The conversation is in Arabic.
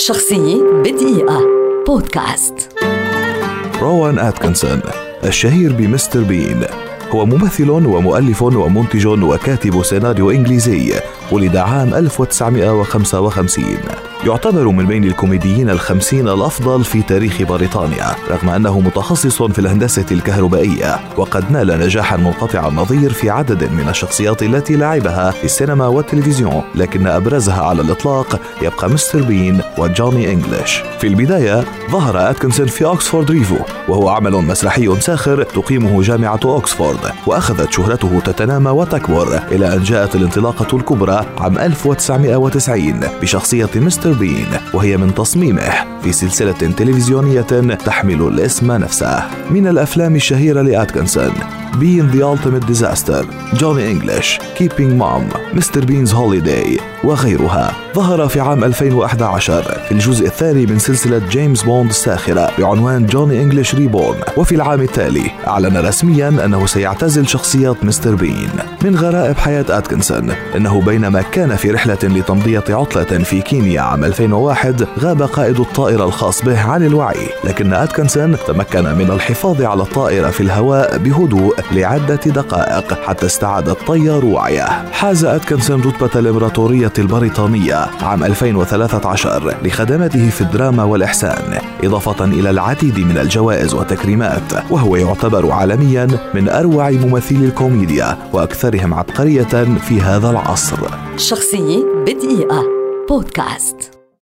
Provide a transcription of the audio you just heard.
شخصية بدقيقة. بودكاست. روان أتكنسون الشهير بمستر بين. هو ممثل ومؤلف ومنتج وكاتب سيناريو إنجليزي. ولد عام 1955 يعتبر من بين الكوميديين الخمسين الأفضل في تاريخ بريطانيا رغم أنه متخصص في الهندسة الكهربائية وقد نال نجاحا منقطع النظير في عدد من الشخصيات التي لعبها في السينما والتلفزيون لكن أبرزها على الإطلاق يبقى مستر بين وجوني إنجليش. في البداية ظهر أتكنسون في أكسفورد ريفو وهو عمل مسرحي ساخر تقيمه جامعة أكسفورد وأخذت شهرته تتنامى وتكبر إلى أن جاءت الانطلاقة الكبرى عام 1990 بشخصية مستر بين وهي من تصميمه. في سلسلة تلفزيونية تحمل الاسم نفسه. من الأفلام الشهيرة لأتكنسون Bean the Ultimate Disaster جوني إنجليش Keeping Mum Mr. Bean's Holiday وغيرها. ظهر في عام 2011 في الجزء الثاني من سلسلة جيمس بوند الساخرة بعنوان جوني إنجليش ريبورن وفي العام التالي أعلن رسميا أنه سيعتزل شخصية مستر بين. من غرائب حياة أتكنسون أنه بينما كان في رحلة لتمضية عطلة في كينيا عام 2001 غاب قائد الطائرة الخاص به عن الوعي لكن أتكنسون تمكن من الحفاظ على الطائرة في الهواء بهدوء لعدة دقائق حتى استعاد الطيار وعيه. حاز أتكنسون رتبة الإمبراطورية البريطانية عام 2013 لخدماته في الدراما والإحسان إضافة إلى العديد من الجوائز والتكريمات وهو يعتبر عالميا من أروع ممثلي الكوميديا وأكثرهم عبقرية في هذا العصر. شخصية بدقيقة. بودكاست.